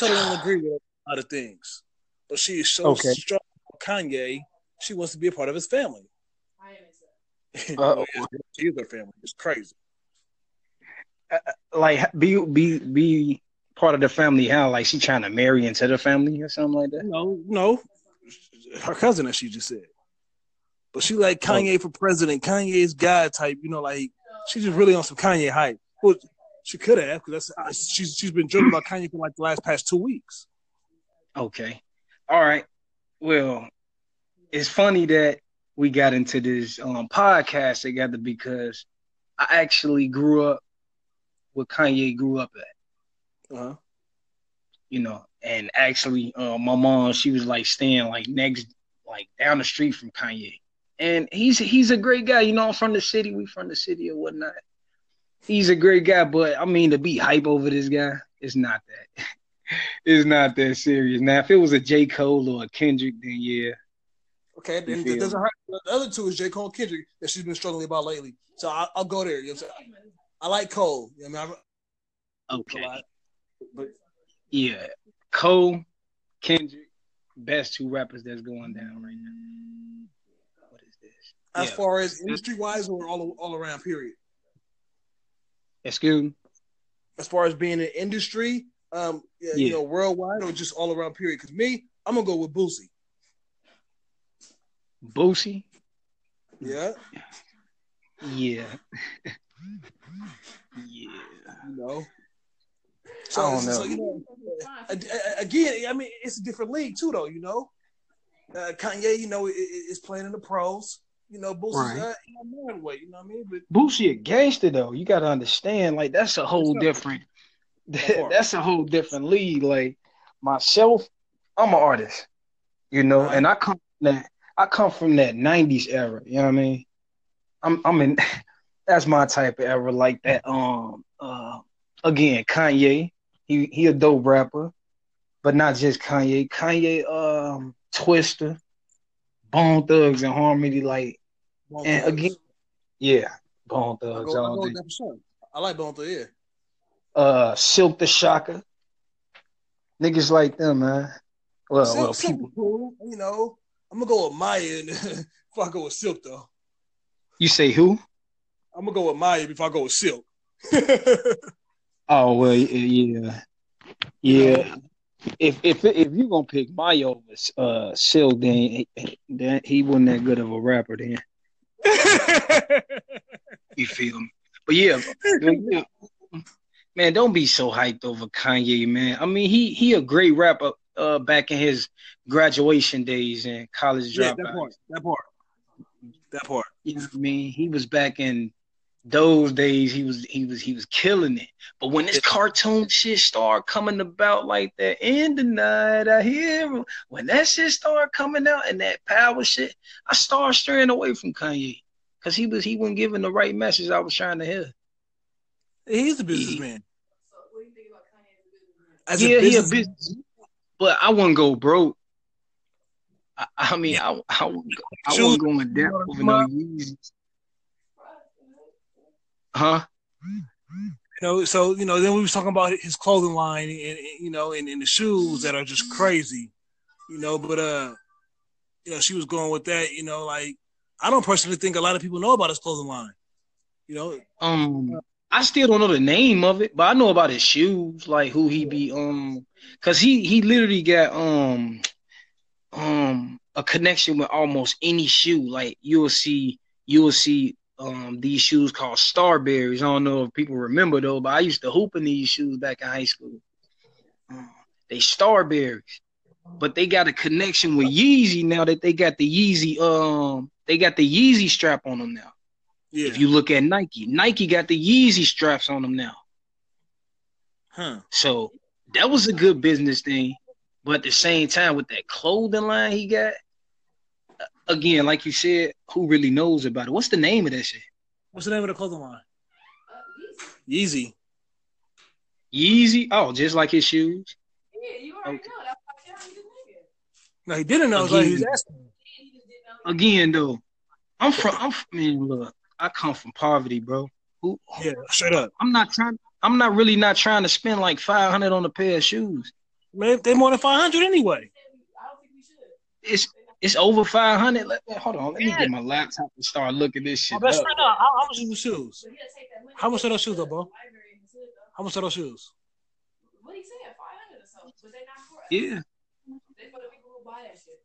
totally don't agree with a lot of things, but she is so Okay. strong Kanye. She wants to be a part of his family. Uh, she her family. It's crazy. like be be be part of the family. How like she trying to marry into the family or something like that? No, no, her cousin, as she just said. But she like Oh. Kanye for president. Kanye's guy type. You know, like she's just really on some Kanye hype. Well, she could have because that's she's she's been joking about Kanye for like the last past two weeks. Okay. All right. Well, it's funny that we got into this um, podcast together because I actually grew up where Kanye grew up at, Uh-huh. you know, and actually, uh, my mom, she was like staying like next, like down the street from Kanye. And he's he's a great guy, you know. I'm from the city. We from the city or whatnot. He's a great guy, but I mean to be hype over this guy, it's not that. it's not that serious. Now, if it was a J. Cole or a Kendrick, then yeah, Okay, then You feel there's me? a, the other two is J. Cole and Kendrick that she's been struggling about lately. So I, I'll go there. You know what I'm? I like Cole. You know I mean, okay, lot, but yeah. Cole, Kendrick, best two rappers that's going down right now. What is this? as Yeah. far as industry wise or all all around, period. Excuse me. As far as being in the industry, um, yeah, you know, worldwide or just all around, period. Because me, I'm gonna go with Boosie. Boosie. Yeah, Yeah. yeah. you know. I don't so, know. you know, again, I mean, it's a different league too, though. You know, uh, Kanye, you know, is playing in the pros. You know, Boosie's Right. uh, you know, man way. You know what I mean? But Boosie a gangster though. You gotta understand, like that's a whole Yes, sir. different. part. that's a whole different league. Like myself, I'm an artist, you know, Right. and I come from that. I come from that '90s era. You know what I mean? I'm, I'm in. That's my type of era, like that. Um, uh, again, Kanye. He he a dope rapper, but not just Kanye. Kanye, um, Twista, Bone Thugs and Harmony, like, Bone and Thugs. again, yeah, Bone I Thugs. go, I go with that. I like Bone Thugs. Yeah. uh Silk the Shocker. Niggas like them, man. Well, Silk, well, people. cool. You know, I'm gonna go with Maya and if I go with Silk though. You say who? I'm gonna go with Maya before I go with Silk. Oh well, yeah, yeah. If if if you gonna pick Maya over uh Silk, then then he wasn't that good of a rapper. Then you feel me? But yeah, man, don't be so hyped over Kanye, man. I mean, he he a great rapper. Uh, back in his graduation days and college yeah, that part. That part. That part. You know what I mean? He was back in those days. He was he was he was killing it. But when this cartoon shit started coming about like that, in the night I hear him. When that shit started coming out and that power shit, I started straying away from Kanye because he was he wasn't giving the right message I was trying to hear. He's a businessman. As yeah, a he a business, business, but I wouldn't go broke. I, I mean, I I, wouldn't go- I Shoes- wasn't going down over no Yeezys. Huh? you know. So you know, then we was talking about his clothing line, and, and you know, and, and the shoes that are just crazy, you know. But uh, you know, she was going with that. You know, like I don't personally think a lot of people know about his clothing line. You know, Um, I still don't know the name of it, but I know about his shoes, like who he be um, cause he he literally got um um a connection with almost any shoe. Like you'll see you'll see um these shoes called Starburys. I don't know if people remember though, but I used to hoop in these shoes back in high school. Um, they Starburys, but they got a connection with Yeezy now that they got the Yeezy um they got the Yeezy strap on them now. yeah, If you look at Nike, Nike got the Yeezy straps on them now. huh? So that was a good business thing. But at the same time, with that clothing line he got, again, like you said, who really knows about it? What's the name of that shit? What's the name of the clothing line? Uh, Yeezy. Yeezy? Oh, just like his shoes. Yeah, you already Okay. know. That's why I tell you this nigga. No, he didn't know. It's like he was Again. asking. He just didn't know. Again, though, I'm from. I'm from, man. Look, I come from poverty, bro. Who? Yeah, straight up. I'm not trying. I'm not really not trying to spend like five hundred on a pair of shoes. Man, they more than five hundred anyway. I don't think we should. It's it's over five hundred. Let, hold on, let me get my laptop and start looking this My shit best up. friend, uh, how, how much is the shoes? But he'll take that. How much are those shoes, though, bro? Library in his hood, though. How much are those shoes? What he said, five hundred or something. Was they not for us? Yeah, They for the people who buy that shit.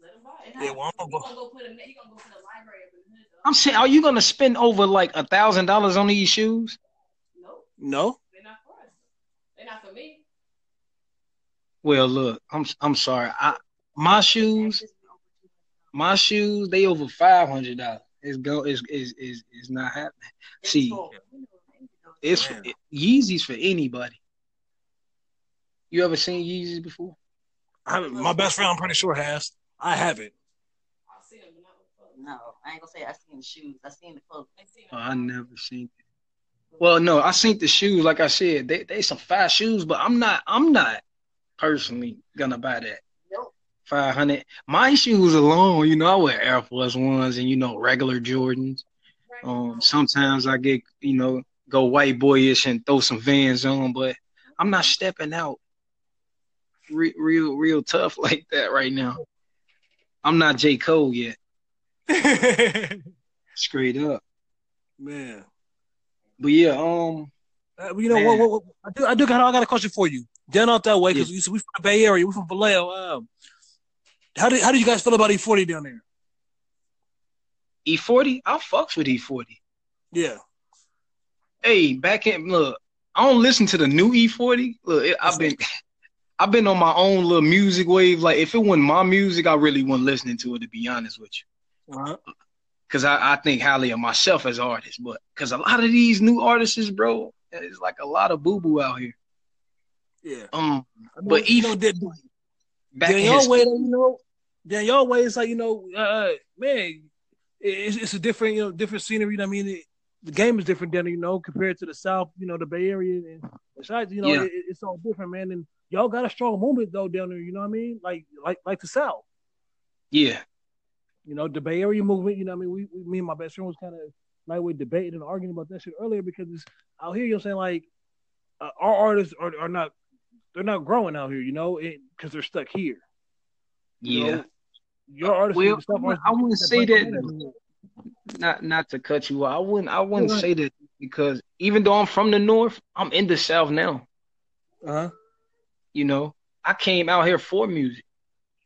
Let them buy it. Yeah, well, I'm gonna gonna go put a he gonna go put a library up in the hood. I'm saying, are you gonna spend over like a thousand dollars on these shoes? Nope, No. they're not for us. They're not for me. Well, look, I'm I'm sorry. I my shoes, my shoes, they over five hundred dollars. It's go is is is is not happening. See, it's Man. it, Yeezys for anybody. You ever seen Yeezys before? I, my best friend, I'm pretty sure has. I haven't. I'll them, but not with folks. No, I ain't gonna say I seen the shoes. I seen the clothes. I seen Oh. I never seen it. Well, no, I seen the shoes. Like I said, they they some fast shoes, but I'm not I'm not personally gonna buy that. Five hundred. My shoes alone, you know, I wear Air Force Ones and you know regular Jordans. Um, sometimes I get you know go white boyish and throw some Vans on, but I'm not stepping out re- real real tough like that right now. I'm not J Cole yet. Straight up. Man. But yeah, um, Uh, you know what, what, what? I do. I do got. I got a question for you. Down out that way because we we from the Bay Area. We from Vallejo. Um, how did how do you guys feel about E40 down there? E40, I fucks with E40. Yeah. Hey, back in look, I don't listen to the new E40. Look, it, I've been I've been on my own little music wave. Like if it wasn't my music, I really wasn't listening to it to be honest with you. Uh-huh. Cause I, I think highly of myself as an artist, but cause a lot of these new artists, bro, it's like a lot of boo boo out here. Yeah. Um, I mean, But you E- know, did, back down in his, way, you know, your way, it's like you know, uh, man, it's it's a different, you know, different scenery. You know I mean, it, the game is different down there, you know, compared to the South, you know, the Bay Area and besides, you know, Yeah. it, it's all different, man. And y'all got a strong movement though down there. You know what I mean? Like like like the South. yeah, You know, the Bay Area movement, you know what I mean? We, we me and my best friend was kind of lightweight debating and arguing about that shit earlier because it's out here, you know what I'm saying? Like, uh, our artists are, are not, they're not growing out here, you know, because they're stuck here. You yeah. know, your artists, Well, stuff I wouldn't- say that- Not not to cut you off. I wouldn't I wouldn't say that because even though I'm from the north, I'm in the south now. Uh-huh. You know, I came out here for music.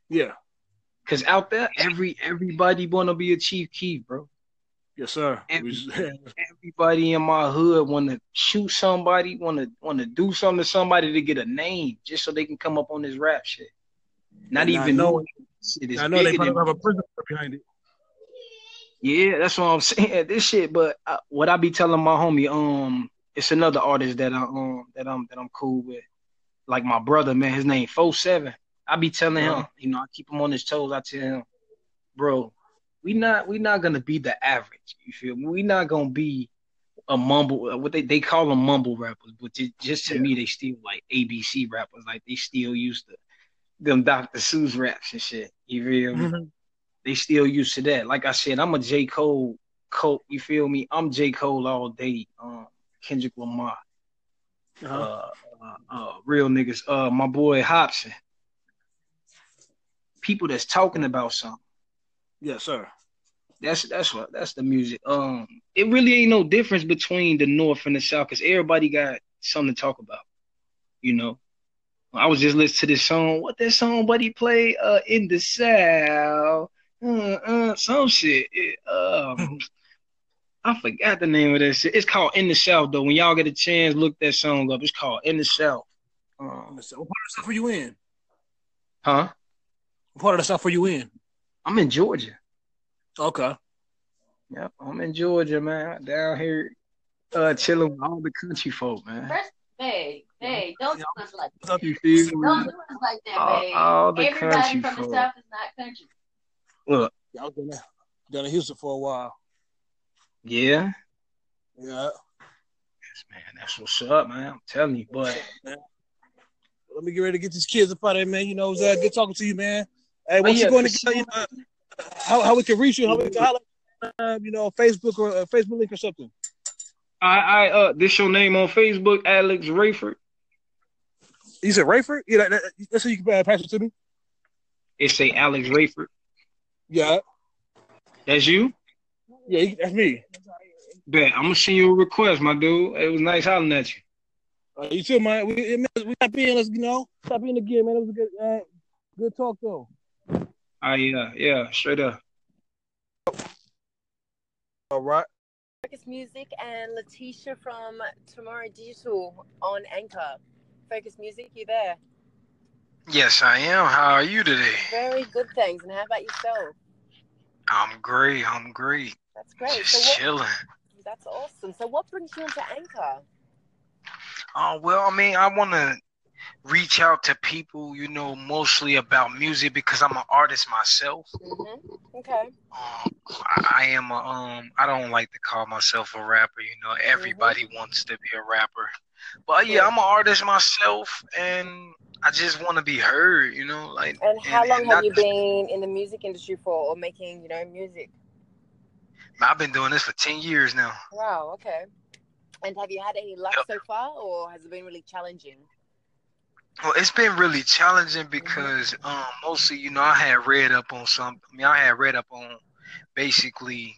Yeah. Cause out there, every everybody wanna be a Chief Keef, bro. Yes, sir. Just- Everybody in my hood wanna shoot somebody, wanna wanna do something to somebody to get a name, just so they can come up on this rap shit. Not And even knowing shit is I know they probably have a prison behind it. Yeah, that's what I'm saying. This shit, but uh, what I be telling my homie, um, it's another artist that I um that I'm that I'm cool with, like my brother, man. His name Four Seven. I be telling him, Uh-huh. you know, I keep him on his toes. I tell him, bro, we not we not gonna be the average. You feel me? We not gonna be a mumble. What they they call them mumble rappers, but ju- just to Yeah. me, they still like ABC rappers. Like they still used to them Dr. Seuss raps and shit. You feel me? Mhm. they still used to that. Like I said, I'm a J. Cole Cole, you feel me? I'm J. Cole all day. Um Kendrick Lamar. Uh-huh. Uh, uh, uh real niggas. Uh my boy Hopsin. People that's talking about something. Yes, sir. That's that's what that's the music. Um it really ain't no difference between the north and the south because everybody got something to talk about. You know. I was just listening to this song. What that song buddy play uh in the south? Uh, uh, some shit. It, um, I forgot the name of that shit. It's called In the South though. When y'all get a chance, look that song up. It's called In the South. Um, What part of the South are you in? huh? What part of the South are you in? I'm in Georgia. Okay. Yep, I'm in Georgia, man. Down here, uh, chilling with all the country folk, man. First, babe, babe, don't do us like that. You feel Don't me? do us like that, All, babe. all the Everybody country from the folk. south is not country. Look, Y'all was down there, in Houston for a while. yeah, Yeah. Yes, man, that's what's up, man. I'm telling you, but Let me get ready to get these kids up out of there, man. You know, it was uh, good talking to you, man. Hey, Oh, once yeah, you going to to you know, uh, how, how we can reach you, how we can holler, uh, you know, Facebook or uh, Facebook link or something. I, I, uh, this your name on Facebook, Alex Rayford. You said Rayford? Yeah, that, that, that's who you can uh, pass it to me. It's say Alex Rayford. Yeah, That's you? yeah, that's me. Bet. I'm gonna send you a request, my dude. It was nice hollering at you. Uh, you too, man. We, it, man, we got in. Let's you know, stop in again, man. It was a good, uh, good talk though. Ah, yeah, yeah, straight up. All right. Focus Music and Letitia from Tomorrow Digital on Anchor. Focus Music, you there? Yes, I am. How are you today? Very good, thanks. And how about yourself? I'm great. I'm great. That's great. Just So what, chilling. that's awesome. So what brings you into Anchor? Oh well, I mean, I want to reach out to people, you know, mostly about music because I'm an artist myself. Mm-hmm. Okay. Um, I, I am a um. I don't like to call myself a rapper. You know, everybody wants to be a rapper, but yeah, I'm an artist myself, and I just want to be heard. You know, like. And how long have you been in the music industry for or making, you know, music? I've been doing this for ten years now. Wow, okay. And have you had any luck Yep. so far or has it been really challenging? Well, it's been really challenging because um mostly, you know, I had read up on some. I mean, I had read up on basically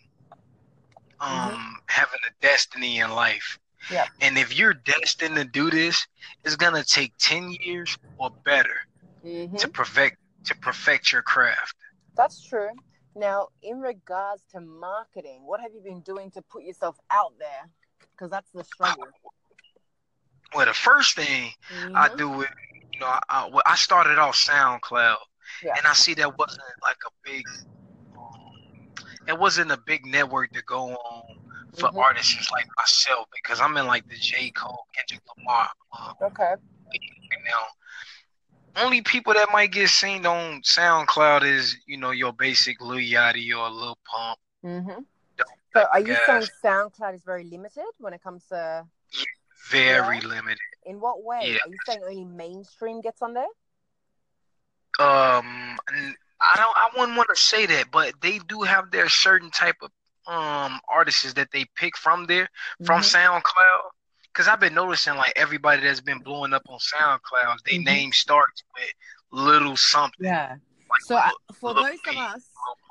um having a destiny in life. Yep. And if you're destined to do this, it's gonna take ten years or better Mm-hmm. to perfect to perfect your craft. That's true. Now, in regards to marketing, what have you been doing to put yourself out there? Because that's the struggle. Well, the first thing I Mhm. do it, you know, I, I, I started off SoundCloud, Yeah. and I see that wasn't like a big, um, it wasn't a big network to go on for Mhm. artists like myself because I'm in like the J Cole, Kendrick Lamar um, Okay. right now. Only people that might get seen on SoundCloud is you know your basic Lil Yachty or Lil Pump. Mm-hmm. So, are you guys. saying SoundCloud is very limited when it comes to? Very Yeah. limited. In what way? Yeah. Are you saying only mainstream gets on there? um I don't I wouldn't want to say that, but they do have their certain type of um artists that they pick from there from Mhm. SoundCloud. Cause I've been noticing like everybody that's been blowing up on SoundCloud, their Mhm. name starts with little something. Yeah. Like So, Lil- for those of us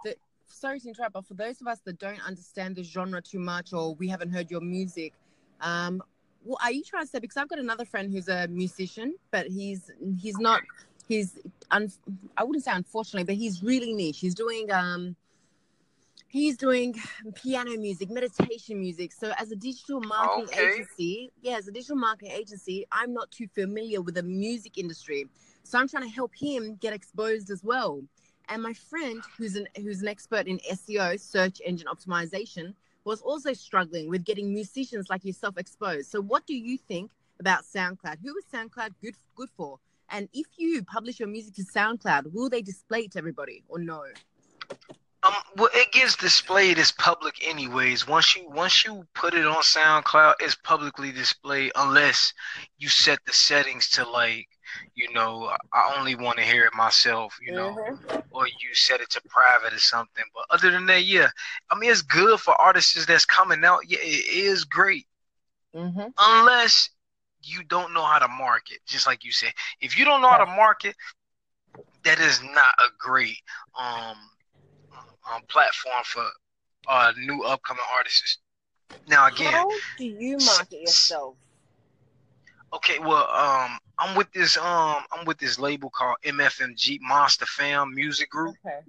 that, sorry to interrupt, but for those of us that don't understand the genre too much or we haven't heard your music, um, well, are you trying to say? Because I've got another friend who's a musician, but he's he's not he's un, I wouldn't say unfortunately, but he's really niche. He's doing um he's doing piano music, meditation music. So as a digital marketing Okay. agency, yeah, as a digital marketing agency, I'm not too familiar with the music industry. So I'm trying to help him get exposed as well. And my friend, who's an who's an expert in SEO, search engine optimization, was also struggling with getting musicians like yourself exposed. So what do you think about SoundCloud? Who is SoundCloud good good for? And if you publish your music to SoundCloud, will they display it to everybody or no? Um, well, it gets displayed as public anyways. Once you once you put it on SoundCloud, it's publicly displayed unless you set the settings to like, you know, I only want to hear it myself, you know, Mhm. or you set it to private or something. But other than that, yeah, I mean, it's good for artists that's coming out. Yeah, it is great Mm-hmm. unless you don't know how to market. Just like you said, if you don't know how to market, that is not a great um, um platform for uh new upcoming artists. Now again, How do you market yourself? okay, well, um, I'm with this um, I'm with this label called MFMG Monster Fam Music Group. Okay.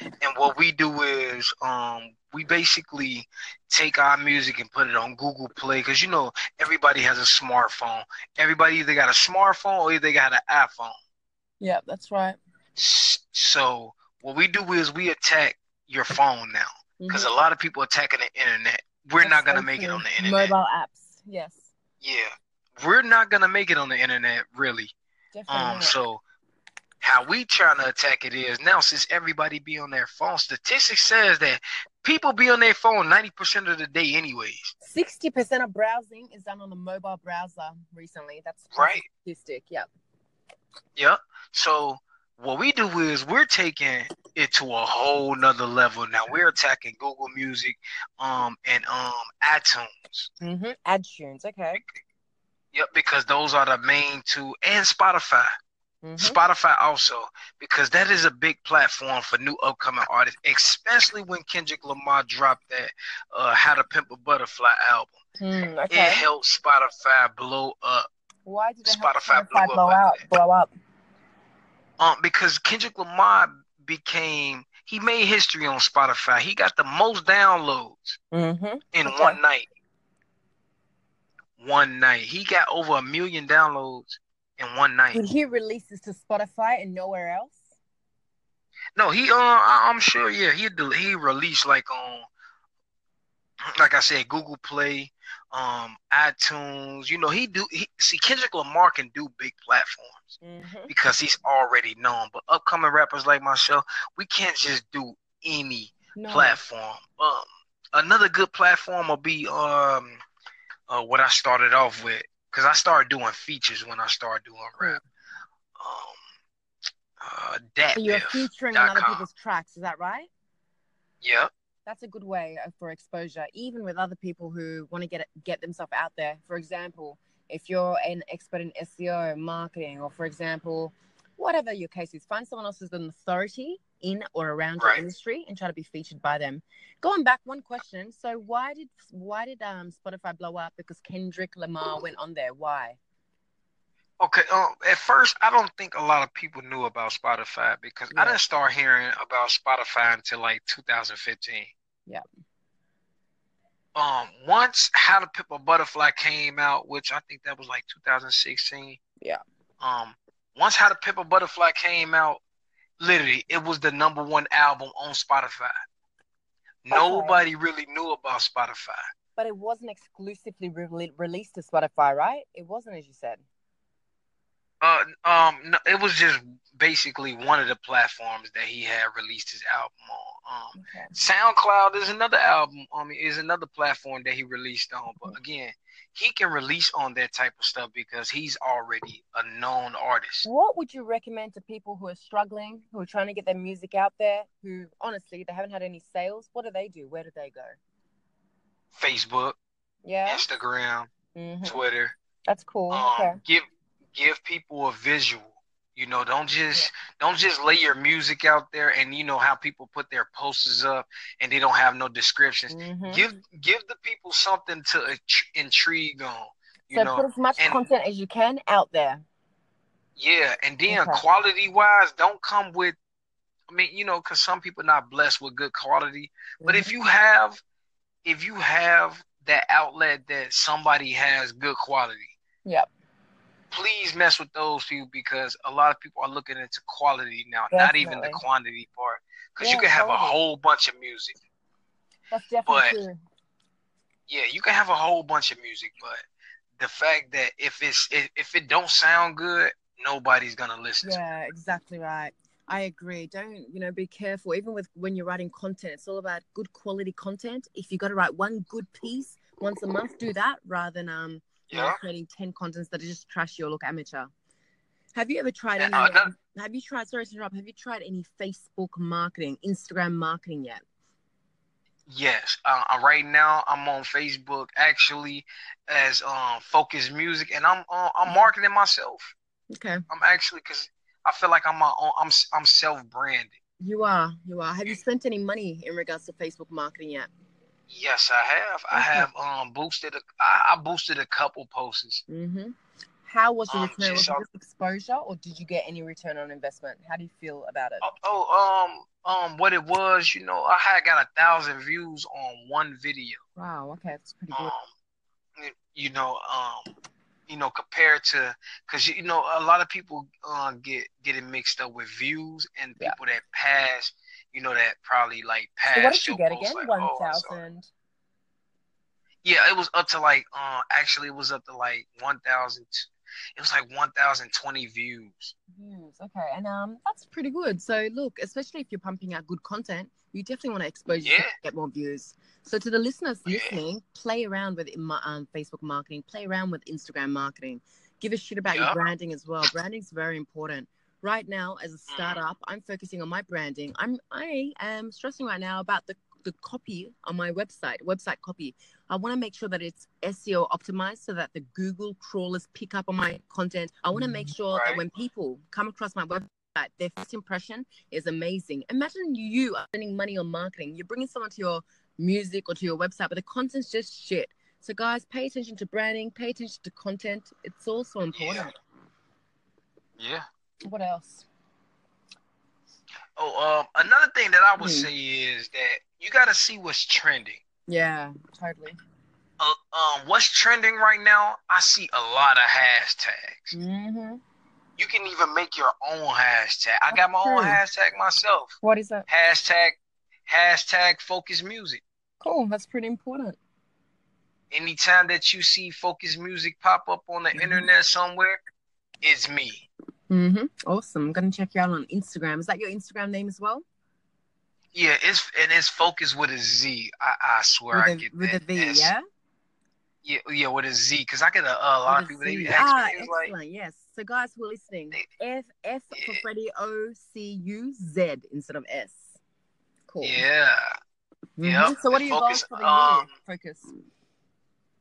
And what we do is um we basically take our music and put it on Google Play because you know everybody has a smartphone. Everybody either got a smartphone or they got an iPhone. Yeah, that's right. So what we do is we attack your phone now because Mhm. a lot of people attacking the internet. We're That's not gonna so make it on the internet. Mobile apps. Yes. Yeah, we're not gonna make it on the internet really. Definitely. Um, so how we trying to attack it is now since everybody be on their phone, statistics says that people be on their phone ninety percent of the day, anyways. Sixty percent of browsing is done on the mobile browser recently. That's that's Right. Statistic. Yep. Yep. So what we do is we're taking it to a whole nother level. Now we're attacking Google Music, um, and um iTunes. Mm-hmm. Ad tunes. Okay. Yep, because those are the main two, and Spotify. Mhm. Spotify also, because that is a big platform for new upcoming artists, especially when Kendrick Lamar dropped that uh, "How to Pimp a Butterfly" album. Hmm, It helped Spotify blow up. Why did Spotify Spotify blew blow up out? Blow up. Um, because Kendrick Lamar became he made history on Spotify. He got the most downloads Mm-hmm. in Okay. one night. One night, he got over a million downloads in one night. Did he release this to Spotify and nowhere else? No, he uh, I- I'm sure, yeah, he he released like on, like I said, Google Play, um, iTunes. You know, he do. He, see, Kendrick Lamar can do big platforms Mm-hmm. because he's already known. But upcoming rappers like myself, we can't just do any No. platform. Um, another good platform will be um, uh, what I started off with because I started doing features when I started doing rap. Um, uh, dat So you're featuring other people's tracks, is that right? Yeah. That's a good way for exposure, even with other people who want to get get themselves out there. For example, if you're an expert in SEO, marketing, or for example, whatever your case is, find someone else who's an authority in or around your industry and try to be featured by them. Going back one question, so why did why did um Spotify blow up? Because Kendrick Lamar went on there. Why? Okay. Um, at first, I don't think a lot of people knew about Spotify because I didn't start hearing about Spotify until like 2015. Yeah. Um, once How to Pimp a Butterfly came out, which I think that was like 2016. Yeah. Um, once How to Pimp a Butterfly came out, literally, it was the number one album on Spotify. Nobody really knew about Spotify. But it wasn't exclusively re- released to Spotify, right? It wasn't, as you said. Uh, um, no, it was just basically one of the platforms that he had released his album on. Um, Okay. SoundCloud is another album. I mean, is another platform that he released on. But again, he can release on that type of stuff because he's already a known artist. What would you recommend to people who are struggling, who are trying to get their music out there, who honestly they haven't had any sales? What do they do? Where do they go? Facebook, Yeah, Instagram, hmm Twitter. that's cool. Um, okay. give give people a visual. You know, don't just don't just lay your music out there and you know how people put their posters up and they don't have no descriptions. Mhm. Give give the people something to int- intrigue on. You So know, put as much and- content as you can out there. yeah, and then Okay. quality wise, don't come with. I mean, you know, because some people not blessed with good quality. But if you have, if you have that outlet that somebody has good quality, Yep. Please mess with those people because a lot of people are looking into quality now, not even the quantity part. Because you can have a whole bunch of music. that's definitely but- true. Yeah, you can have a whole bunch of music, but the fact that if it's if, it don't sound good, nobody's gonna listen to it. Yeah, exactly right. I agree. Don't you know? Be careful. Even with when you're writing content, it's all about good quality content. If you got to write one good piece once a month, do that rather than um Yeah. creating ten contents that are just trashy or look amateur. Have you ever tried any? Yeah, uh, um, have you tried? Sorry to interrupt. Have you tried any Facebook marketing, Instagram marketing yet? Yes. Uh, uh, right now, I'm on Facebook actually as um Focus Music, and I'm uh, I'm marketing myself. Okay, I'm actually because I feel like I'm my own. I'm I'm self branded. you are. You are. Have you spent any money in regards to Facebook marketing yet? Yes, I have. I have um boosted. A, I, I boosted a couple posts. Mm-hmm. How was the Um, return? Was exposure, or did you get any return on investment? How do you feel about it? Oh, oh, um, um, what it was, you know, I had got a thousand views on one video. Wow. Okay, that's pretty good. Um, you know, um, you know, compared to, cause you know, a lot of people uh, get get it mixed up with views and Yeah. people that pass, you know, that probably like pass. So what did you get again? like, One oh, it. thousand. Yeah, it was up to like, uh, actually, it was up to like one thousand. It was like one thousand twenty views. views. Okay, and um, that's pretty good. So look, especially if you're pumping out good content, you definitely want to expose yourself Yeah. to get more views. So to the listeners Yeah. listening, play around with um, Facebook marketing, play around with Instagram marketing. Give a shit about your branding as well. Branding is very important. Right now, as a Mm-hmm. startup, I'm focusing on my branding. I'm I am stressing right now about the the copy on my website, website copy. I want to make sure that it's SEO optimized so that the Google crawlers pick up on my content. I want to make sure Right. that when people come across my website, their first impression is amazing. Imagine you are spending money on marketing. You're bringing someone to your music or to your website, but the content's just shit. So, guys, pay attention to branding, pay attention to content. It's also important. Yeah. What else? Oh, um, another thing that I would Hmm. say is that you got to see what's trending. Yeah, totally. Uh, um, what's trending right now? I see a lot of hashtags. Mm-hmm. You can even make your own hashtag. I got my own hashtag myself. What is that? Hashtag hashtag focus music. Cool. That's pretty important. Anytime that you see focus music pop up on the Mhm. internet somewhere, it's me. Mm-hmm. Awesome. I'm gonna check you out on Instagram. Is that your Instagram name as well? Yeah, it's and it's focus with a Z. I, I swear I With a get with a that. V, S. yeah. yeah, yeah, with a Z. Cause I get a, a lot of With a people they Z. be asking Ah, me, it's like, excellent. Yes. So, guys who are listening, They- F F for Yeah. Freddie O C U Z instead of S. Cool. yeah, Mhm. Yep. So, what are your Focus, goals for the um, year? Focus.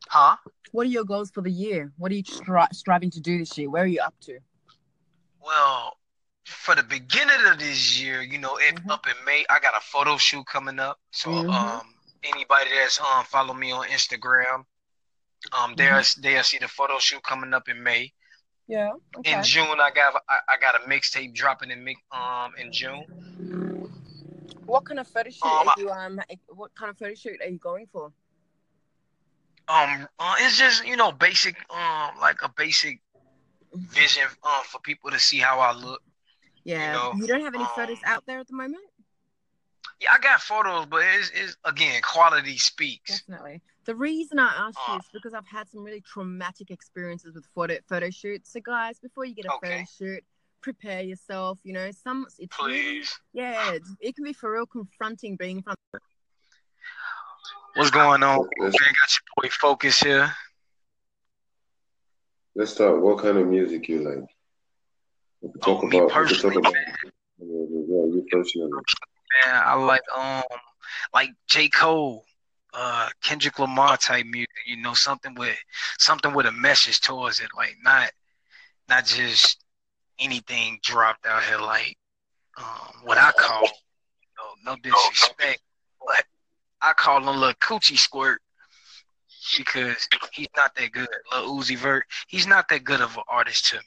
huh? What are your goals for the year? What are you stri- striving to do this year? Where are you up to? Well, for the beginning of this year, you know, it, Mhm. up in May, I got a photo shoot coming up. So, Mhm. um, anybody that's um follow me on Instagram, um, Mm-hmm. there's they'll see the photo shoot coming up in May. Yeah. In June, I got I, I got a mixtape dropping in um in June. What kind of photo shoot Um, are you um? What kind of photo shoot are you going for? Um, uh, it's just you know basic um like a basic vision um for people to see how I look. Yeah. know, you don't have any photos um, out there at the moment. Yeah, I got photos, but it's, it's again quality speaks. Definitely. The reason I asked you Uh, is because I've had some really traumatic experiences with photo photo shoots. So guys, before you get a photo shoot, prepare yourself. You know, some it's really, Please, yeah, it's- it can be for real confronting being in front. what's going on? Let's, Man, got your boy Focus here. Let's start. What kind of music you like? We can talk Oh, about. We can talk about. Yeah, you personally. Man, I like um like J. Cole, uh Kendrick Lamar type music, you know, something with something with a message towards it, like not not just anything dropped out here like um what I call no, no disrespect, but I call him little coochie squirt because he's not that good. Lil Uzi Vert, he's not that good of an artist to me.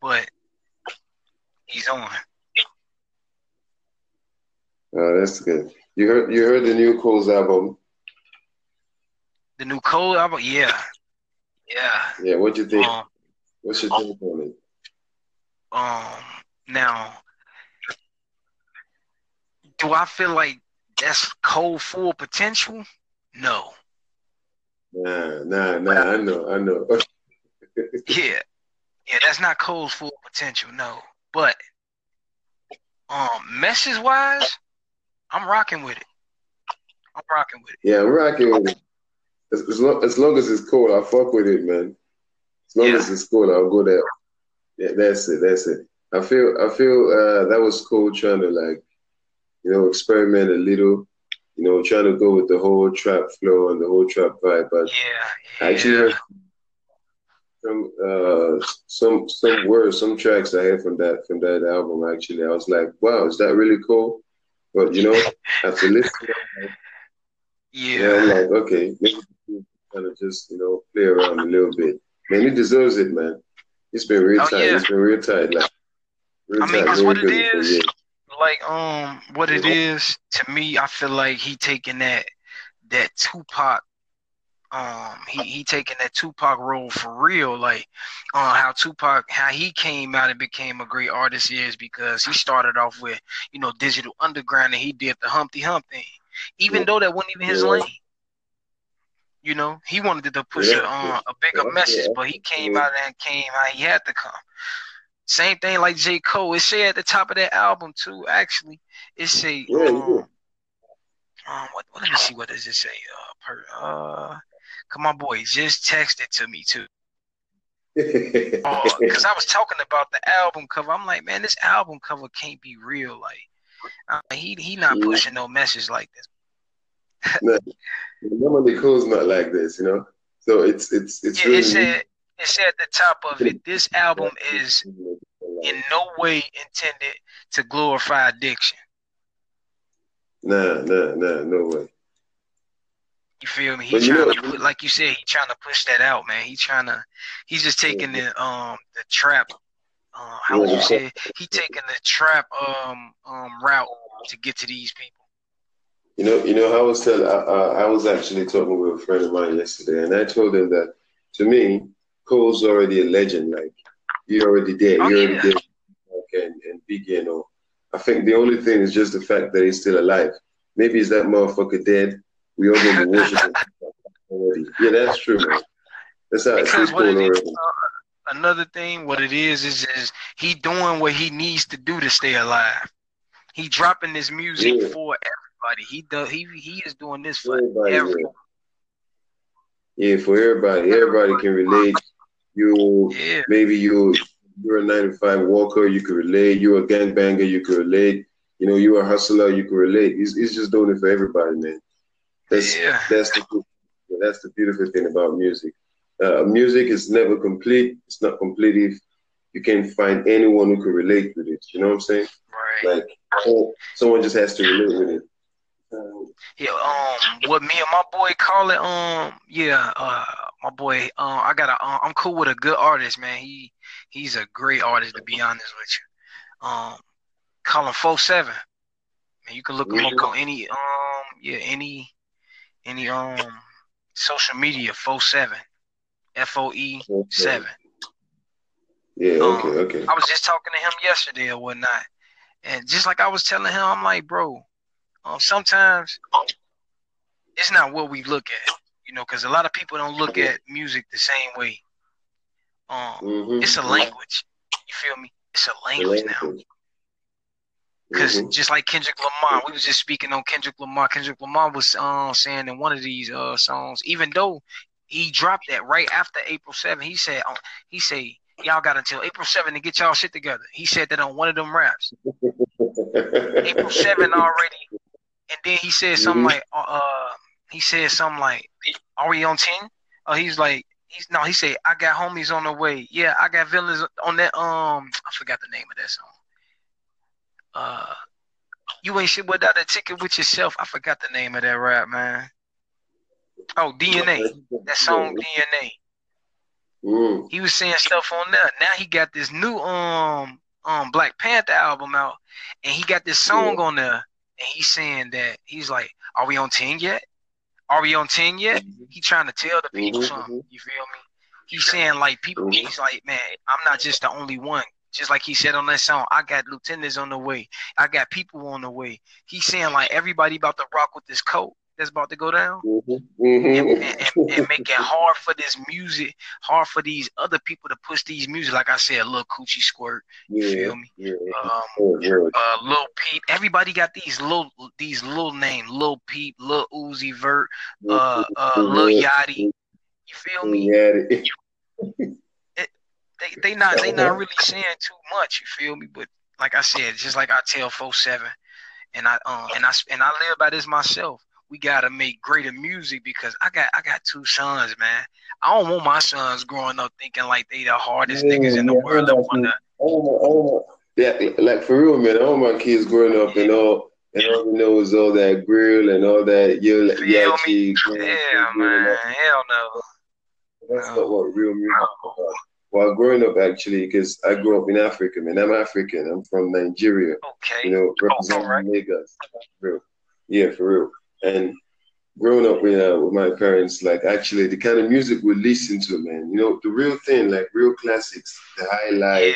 But he's on. Oh, that's good. You heard. You heard the new Cole's album. The new Cole album, yeah. Yeah. Yeah. What do you think? Um, What's your take on it? um now do I feel like that's Cole full potential? No. Nah, nah, nah. I know. I know. Yeah. Yeah, that's not Cole's full potential, no. But um message wise, I'm rocking with it. I'm rocking with it. yeah, I'm rocking with it. As, as, long, as long as it's cool, I fuck with it, man. As long Yeah. as it's cool, I'll go there. Yeah, that's it. That's it. I feel. I feel uh, that was cool trying to like, you know, experiment a little. You know, trying to go with the whole trap flow and the whole trap vibe. But Yeah, I actually heard some uh some some words, some tracks I heard from that from that album. Actually, I was like, wow, is that really cool? But you know, after listening, yeah, I'm Yeah. like, okay, maybe kind of just you know play around a little bit. Man, he deserves it, man. It's been real Oh, tight. yeah. It's been real tight, like real I mean, tight, that's real what it is. Like um what it is to me i feel like he taking that that tupac um he he taking that tupac role for real like uh how tupac how he came out and became a great artist is because he started off with you know digital underground and he did the humpty hump thing even Yeah. though that wasn't even his Yeah. lane you know he wanted to push Yeah. a, uh, a bigger message but he came out and came how he had to come same thing like J. Cole. It say at the top of that album too. Actually, it say Yeah, um, um what, let me see what does it say? Uh, per uh, come my boy just texted to me too. Because I was talking about the album cover. I'm like, man, this album cover can't be real. Like, uh, he he not Yeah. pushing no message like this. no, normally Cole's not like this, you know. So it's it's it's Yeah, really it said it said at the top of it, this album is in no way intended to glorify addiction. Nah, nah, nah, no way. You feel me? He But you trying know- to put, like you said, he trying to push that out, man. He trying to, he's just taking the um the trap. Uh, how would you say? He taking the trap um um route to get to these people. You know, you know, I was telling, I, I, I was actually talking with a friend of mine yesterday, and I told him that to me, Cole's already a legend. Like, you're already there. Oh, you're already yeah. there. Okay, and, and Biggie, you know. I think the only thing is just the fact that he's still alive. Maybe is that motherfucker dead? We all gonna be worshiping already. Yeah, that's true, man. That's how it's Because what going already. uh, another thing, what it is is is he doing what he needs to do to stay alive. He dropping this music Yeah. for everybody. He does. He he is doing this for Everybody, everyone. Yeah, for everybody. Everybody can relate. You Yeah. maybe you you're a nine to five walker, you can relate. You're a gangbanger, you can relate. You know, you're a hustler, you can relate. He's, he's just doing it for everybody, man. That's Yeah. that's the that's the beautiful thing about music. Uh, music is never complete. It's not complete if you can't find anyone who can relate with it. You know what I'm saying? Right. Like oh, someone just has to relate with it. Um, Yeah, um, what me and my boy call it, um, yeah, uh, my boy, um, I got a, uh, I'm cool with a good artist, man. He, he's a great artist to be honest with you. Um, call him four seven. Man, you can look him up on any, um, yeah, any, any, um, social media, four seven, F O E seven. Yeah. Um, Okay. Okay. I was just talking to him yesterday or whatnot, and just like I was telling him, I'm like, bro, um, sometimes it's not what we look at, you know, because a lot of people don't look at music the same way. Um, Mhm. it's a language. You feel me? It's a language now. Because Mhm. just like Kendrick Lamar, we was just speaking on Kendrick Lamar. Kendrick Lamar was uh, saying in one of these uh, songs, even though he dropped that right after April 7, he said, uh, he said, y'all got until April 7 to get y'all shit together. He said that on one of them raps. April 7 already. And then he said something Mhm. like, uh, uh, he said something like, are we on 10? Uh, he's like, he's no, he said, I got homies on the way. Yeah, I got villains on that. Um, I forgot the name of that song. Uh, you ain't shit without a ticket with yourself. I forgot the name of that rap, man. Oh, DNA. That song DNA. Mm. He was saying stuff on there. Now he got this new um um Black Panther album out, and he got this song on there, and he's saying that he's like, "Are we on ten yet? Are we on ten yet?" He trying to tell the people Mhm, something. You feel me? He's saying like people. Mhm. He's like, man, I'm not just the only one. Just like he said on that song, I got lieutenants on the way. I got people on the way. He's saying like everybody about to rock with this coat that's about to go down Mhm. and, Mhm. and, and, and make it hard for this music, hard for these other people to push these music. Like I said, Lil Coochie Squirt, you Yeah. feel me? Yeah. Um, yeah. uh, Lil Peep. Everybody got these little these little names, Lil Peep, Lil Uzi Vert, uh, uh, Lil Yachty. You feel me? Yeah. They they not they not really saying too much. You feel me? But like I said, just like I tell four seven, and I um and I and I live by this myself. We gotta make greater music because I got I got two sons, man. I don't want my sons growing up thinking like they the hardest Yeah, niggas in the yeah, world. I Oh, oh, yeah, like for real, man. All my kids growing up and all, and all you know is all that grill and all that yo, Feel me? yachi. yeah, man. Hell no. That's not what real music. While growing up, actually, because I grew up in Africa, man. I'm African. I'm from Nigeria. Okay. You know, representing alright. Lagos. For real. Yeah, for real. And growing up with, uh, with my parents, like actually the kind of music we listen to, man. You know, the real thing, like real classics, the high life,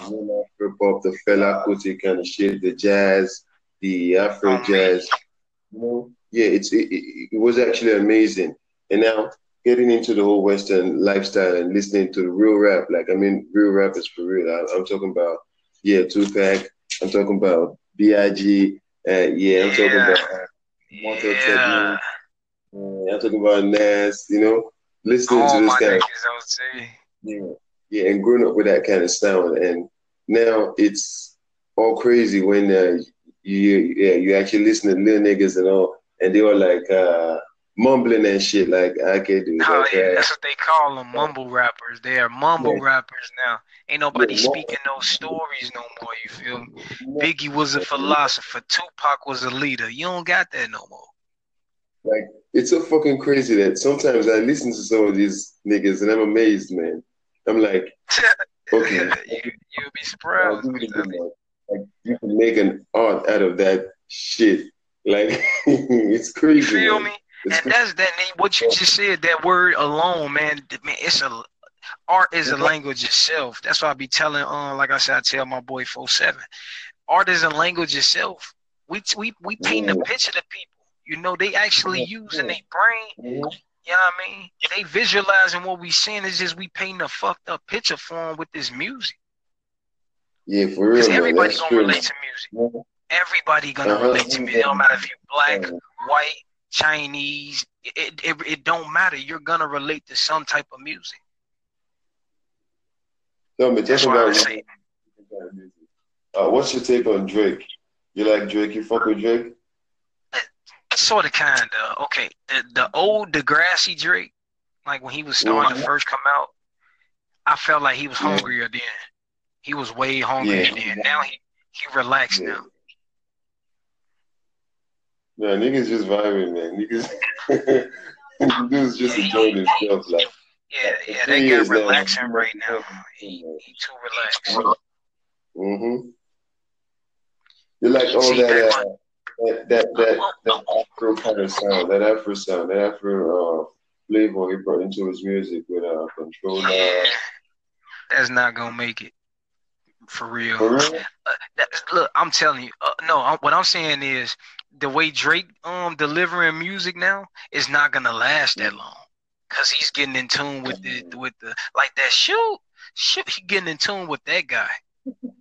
Yeah. you know, hip hop, the Fela Kuti kind of shit, the jazz, the Afro Oh, jazz. You know, yeah, it's it, it, it was actually amazing. And now getting into the whole Western lifestyle and listening to the real rap, like I mean, real rap is for real. I, I'm talking about yeah, Tupac. I'm talking about Big. Uh, yeah, I'm talking Yeah. about Yeah. uh, I'm talking about Nas. You know, listening All to this guy. kind of niggas, I would say. yeah, yeah, and growing up with that kind of sound, and now it's all crazy when uh, you yeah you actually listen to little niggas and all, and they were like uh, mumbling and shit. Like I can't do Oh, that. yeah, that's what they call them, mumble rappers. They are mumble Yeah. rappers now. Ain't nobody Yeah, speaking no stories no more. You feel me? Biggie was a philosopher. Tupac was a leader. You don't got that no more. Like it's so fucking crazy that sometimes I listen to some of these niggas and I'm amazed, man. I'm like, okay, you you'll be surprised. Like, like you can make an art out of that shit. Like it's You crazy. feel man. me? And that's that. What you just said, that word alone, man. Man, it's a art is a language itself. That's why I be telling, um, like I said, I tell my boy four seven, art is a language itself. We we we paint a picture to people. You know, they actually using their brain. You know what I mean? They visualizing what we seeing. is just we painting a fucked up picture for them with this music. Yeah, for real, Because everybody gonna true. relate to music. Everybody gonna Uh-huh. relate to music. Don't matter if you black, white, Chinese. It, it it don't matter. You're gonna relate to some type of music. Tell me, That's talk why I about say uh, what's your take on Drake? You like Drake? You fuck with Drake? sort of kind of okay. The the old Degrassi Drake, like when he was starting to Mhm. first come out, I felt like he was Yeah. hungrier then. He was way hungrier Yeah. then. Now he he relaxed Yeah. now. Yeah, niggas just vibing, man. Niggas, niggas just Yeah, enjoying themselves. Like, Yeah, yeah, that years guy now. right now. He he too relaxed. mm-hmm. You like all See, that, that uh, that, that, that, that Afro kind of sound, that Afro sound, that Afro uh, flavor he brought into his music with uh, Controlla. Yeah, that's not gonna make it for real. For real? Uh, look, I'm telling you. Uh, no, i what I'm saying is the way Drake um delivering music now is not gonna last that long, cause he's getting in tune with the with the like that shoot shoot. He getting in tune with that guy.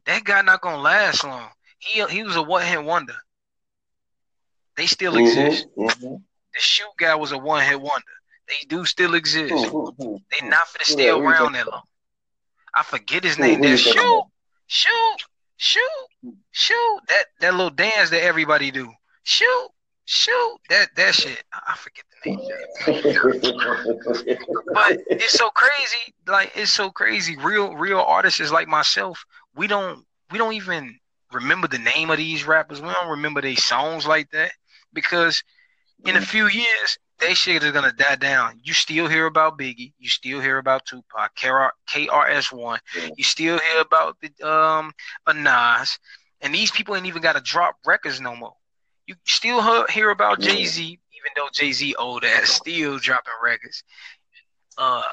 That guy not gonna last long. He he was a one hit wonder. They still exist. Mhm, mhm, The shoot guy was a one hit wonder. They do still exist. mhm, mhm. They not gonna stay around that long. I forget his name. That shoot? Shoot, shoot, shoot. That that little dance that everybody do. Shoot, shoot. That that shit. I forget the name. But it's so crazy. Like it's so crazy. Real real artists like myself. We don't we don't even remember the name of these rappers. We don't remember their songs like that because in a few years, they shit is gonna die down. You still hear about Biggie, you still hear about Tupac, KR, KRS One, you still hear about the um a Nas, and these people ain't even gotta drop records no more. You still hear, hear about. Jay Z, even though Jay Z old ass still dropping records. Uh,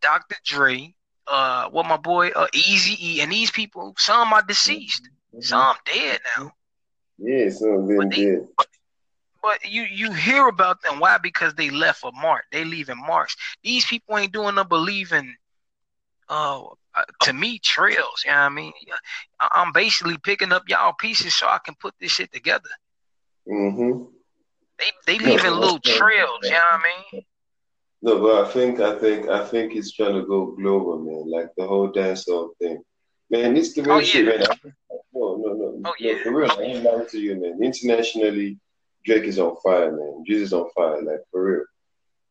Dr. Dre, uh, what my boy uh Easy E, and these people, some are deceased, some dead now. Yeah, some of them did. But you you hear about them. Why? Because they left a mark. They leaving marks. These people ain't doing no believing. Uh, uh, to me, trails. You know what I mean? I'm basically picking up y'all pieces so I can put this shit together. Mm-hmm. They they leaving No, little trails. You know what I mean? No, but I think I think I think he's trying to go global, man. Like the whole dancehall thing. Man, it's the real Oh, shit, yeah. man. No, no, no. Oh, no, yeah. For real, I ain't lying to you, man. Internationally, Drake is on fire, man. Jesus is on fire, like for real.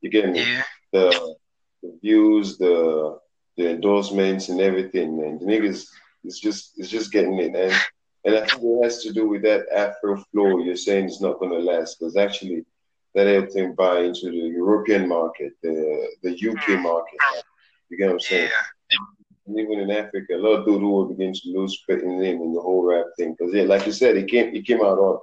You get me? Yeah. The the views, the the endorsements and everything, man. The niggas is just it's just getting it, and and I think it has to do with that Afro flow. You're saying it's not gonna last because actually that helped him buy into the European market, the the UK mm. market. You get what I'm saying? Yeah. And even in Africa, a lot of dudes will begin to lose faith in him in the whole rap thing. Because yeah, like you said, he came he came out on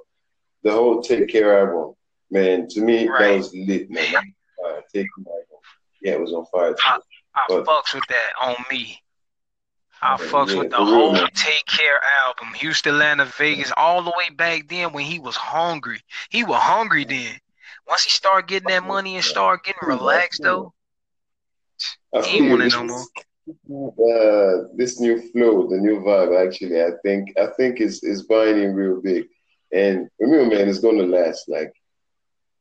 the whole Take Care album. Man, to me Right. that was lit, man. Uh, Take Care album. Yeah, it was on fire. Too. I But- fucks with that on me. I Yeah, fucks yeah, with the real, whole man. Take Care album, Houston, Atlanta, Vegas, all the way back then when he was hungry. He was hungry then. Once he started getting that money and started getting relaxed though, I he ain't want it this, no more. uh, this new flow, the new vibe, actually, I think I think is is buying him real big. And remember, man, it's gonna last. Like,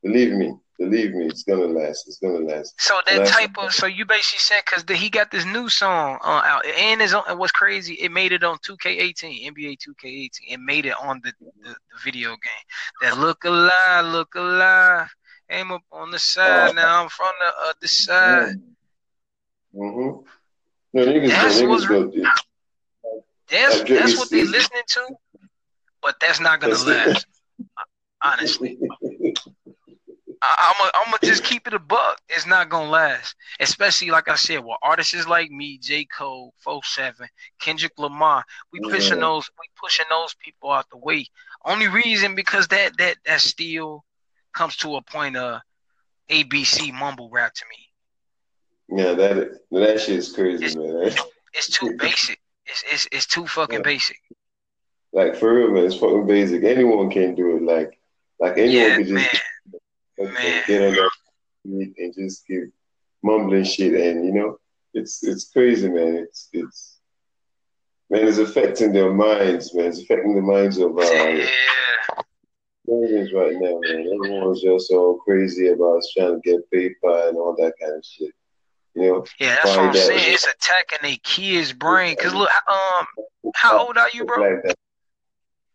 believe me, Believe me, it's gonna last. It's gonna last. So that Last- type of so you basically said because he got this new song uh, out and is on. and What's crazy? It made it on 2K18, NBA 2K18. It made it on the, the, the video game. That look alive, look alive. Aim up on the side. Oh. Now I'm from the other side. Mm-hmm. No, niggas, That's niggas go. That's That that's what they is- listening to. But that's not gonna last. Honestly. I, I'm a, I'm gonna just keep it a buck. It's not gonna last, especially like I said, with artists like me, J. Cole, 47, Kendrick Lamar. We pushing Yeah. those, we pushing those people out the way. Only reason because that that that still comes to a point of ABC mumble rap to me. Yeah, that that shit is crazy, man. It's too basic. It's it's, it's too fucking Yeah. basic. Like for real, man, it's fucking basic. Anyone can do it. Like, like anyone Yeah, can just man. get on beat and just keep mumbling shit, and you know, it's it's crazy, man. It's it's man, it's affecting their minds, man. It's affecting the minds of uh, Yeah. millions right now, man. Everyone's just so crazy about trying to get paper and all that kind of shit. You know, Yeah, that's what I'm saying. It's attacking a kid's brain. Cause look, um, how old are you, bro? Like.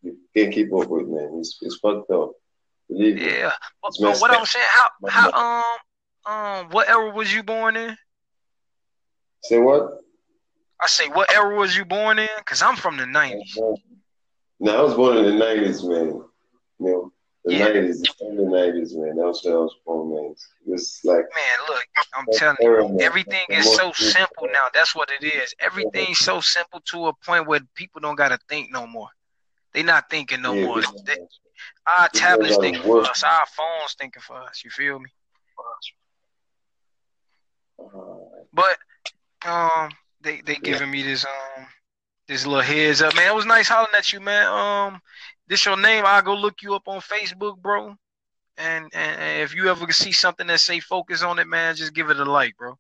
You can't keep up with, man. It's it's fucked up. Believe. Yeah, but, but what up. I'm saying, how how um um what era was you born in? Say what? I say, what era was you born in? Cause I'm from the '90s. No, I was born in the nineties, man. You know, the Yeah. nineties, the early nineties, man. That was when I was born, man. It's like Man, look, I'm telling you, everything is so simple now. That's what it is. Everything's so simple to a point where people don't gotta think no more. They not thinking no Yeah, more. They, our tablets thinking for us. Our phones thinking for us. You feel me? uh, But um, they they giving me this um this little heads up, man. It was nice hollering at you, man. Um, this your name? I'll go look you up on Facebook, bro. And, and and if you ever see something that say focus on it, man, just give it a like, bro.